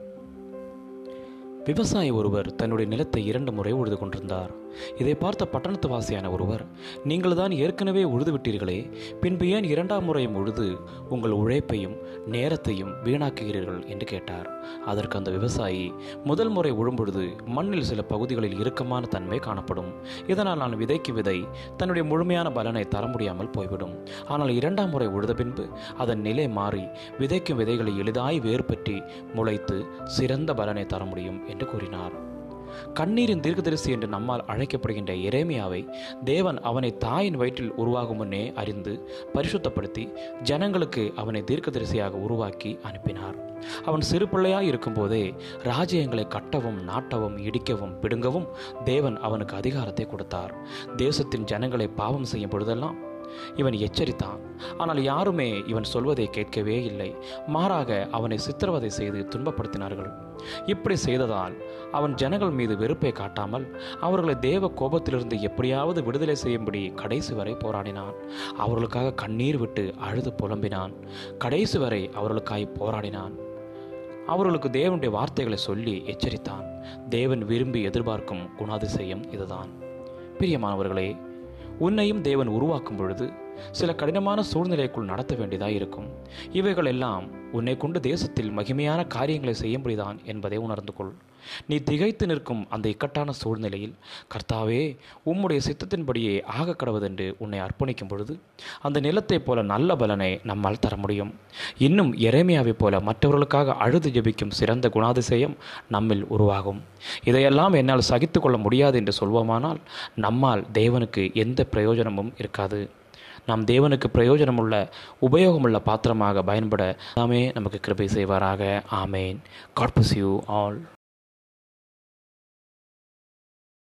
음. விவசாயி ஒருவர் தன்னுடைய நிலத்தை இரண்டு முறை உழுது கொண்டிருந்தார். இதை பார்த்த பட்டணத்து வாசியான ஒருவர் நீங்கள் தான் ஏற்கனவே உழுது விட்டீர்களே பின்பு ஏன் இரண்டாம் முறையும் உழுது உங்கள் உழைப்பையும் நேரத்தையும் வீணாக்குகிறீர்கள்? என்று கேட்டார். அதற்கு அந்த விவசாயி முதல் முறை உழும்பொழுது மண்ணில் சில பகுதிகளில் இறுக்கமான தன்மை காணப்படும். இதனால் நான் விதைக்கு விதை தன்னுடைய முழுமையான பலனை தர முடியாமல் போய்விடும். ஆனால் இரண்டாம் முறை உழுத பின்பு அதன் நிலை மாறி விதைக்கும் விதைகளை எளிதாய் வேர்பற்றி முளைத்து சிறந்த பலனை தர முடியும் என்று கூறினார். கண்ணீரின் தீர்க்கதரிசி என்று நம்மால் அழைக்கப்படுகின்ற எரேமியாவை தேவன் அவனை தாயின் வயிற்றில் உருவாகும் முன்னே அறிந்து பரிசுத்தப்படுத்தி ஜனங்களுக்கு அவனை தீர்க்கதரிசியாக உருவாக்கி அனுப்பினார். அவன் சிறு பிள்ளையாய் இருக்கும்போதே ராஜ்யங்களை கட்டவும் நாட்டவும் இடிக்கவும் பிடுங்கவும் தேவன் அவனுக்கு அதிகாரத்தை கொடுத்தார். தேசத்தின் ஜனங்களை பாவம் செய்யும் பொழுதெல்லாம் இவன் எச்சரித்தான். ஆனால் யாருமே இவன் சொல்வதை கேட்கவே இல்லை. மாறாக அவனை சித்திரவதை செய்து துன்பப்படுத்தினார்கள். இப்படி செய்ததால் அவன் ஜனங்கள் மீது வெறுப்பை காட்டாமல் அவர்களை தேவ கோபத்திலிருந்து எப்படியாவது விடுதலை செய்யும்படி கடைசி வரை போராடினான். அவர்களுக்காக கண்ணீர் விட்டு அழுது புலம்பினான். கடைசி வரை அவர்களுக்காய் போராடினான். அவர்களுக்கு தேவனுடைய வார்த்தைகளை சொல்லி எச்சரித்தான். தேவன் விரும்பி எதிர்பார்க்கும் குணாதிசயம் இதுதான். பிரியமானவர்களே உன்னையும் தேவன் உருவாக்கும் பொழுது சில கடினமான சூழ்நிலைக்குள் நடத்த வேண்டியதாக இருக்கும். இவைகள் எல்லாம் உன்னை கொண்டு தேசத்தில் மகிமையான காரியங்களை செய்யும்படிதான் என்பதை உணர்ந்து கொள். நீ திகைத்து நிற்கும் அந்த இக்கட்டான சூழ்நிலையில் கர்த்தாவே உம்முடைய சித்தத்தின்படியே ஆக கடவுதென்று உன்னை அர்ப்பணிக்கும் பொழுது அந்த நிலத்தைப் போல நல்ல பலனை நம்மால் தர முடியும். இன்னும் எரேமியாவைப் போல மற்றவர்களுக்காக அழுது ஜெபிக்கும் சிறந்த குணாதிசயம் நம்மில் உருவாகும். இதையெல்லாம் என்னால் சகித்து கொள்ள முடியாது என்று சொல்வோமானால் நம்மால் தேவனுக்கு எந்த பிரயோஜனமும் இருக்காது. நாம் தேவனுக்கு பிரயோஜனமுள்ள உபயோகமுள்ள பாத்திரமாக பயன்பட நாமே நமக்கு கிருபை செய்வாராக. ஆமேன். God you all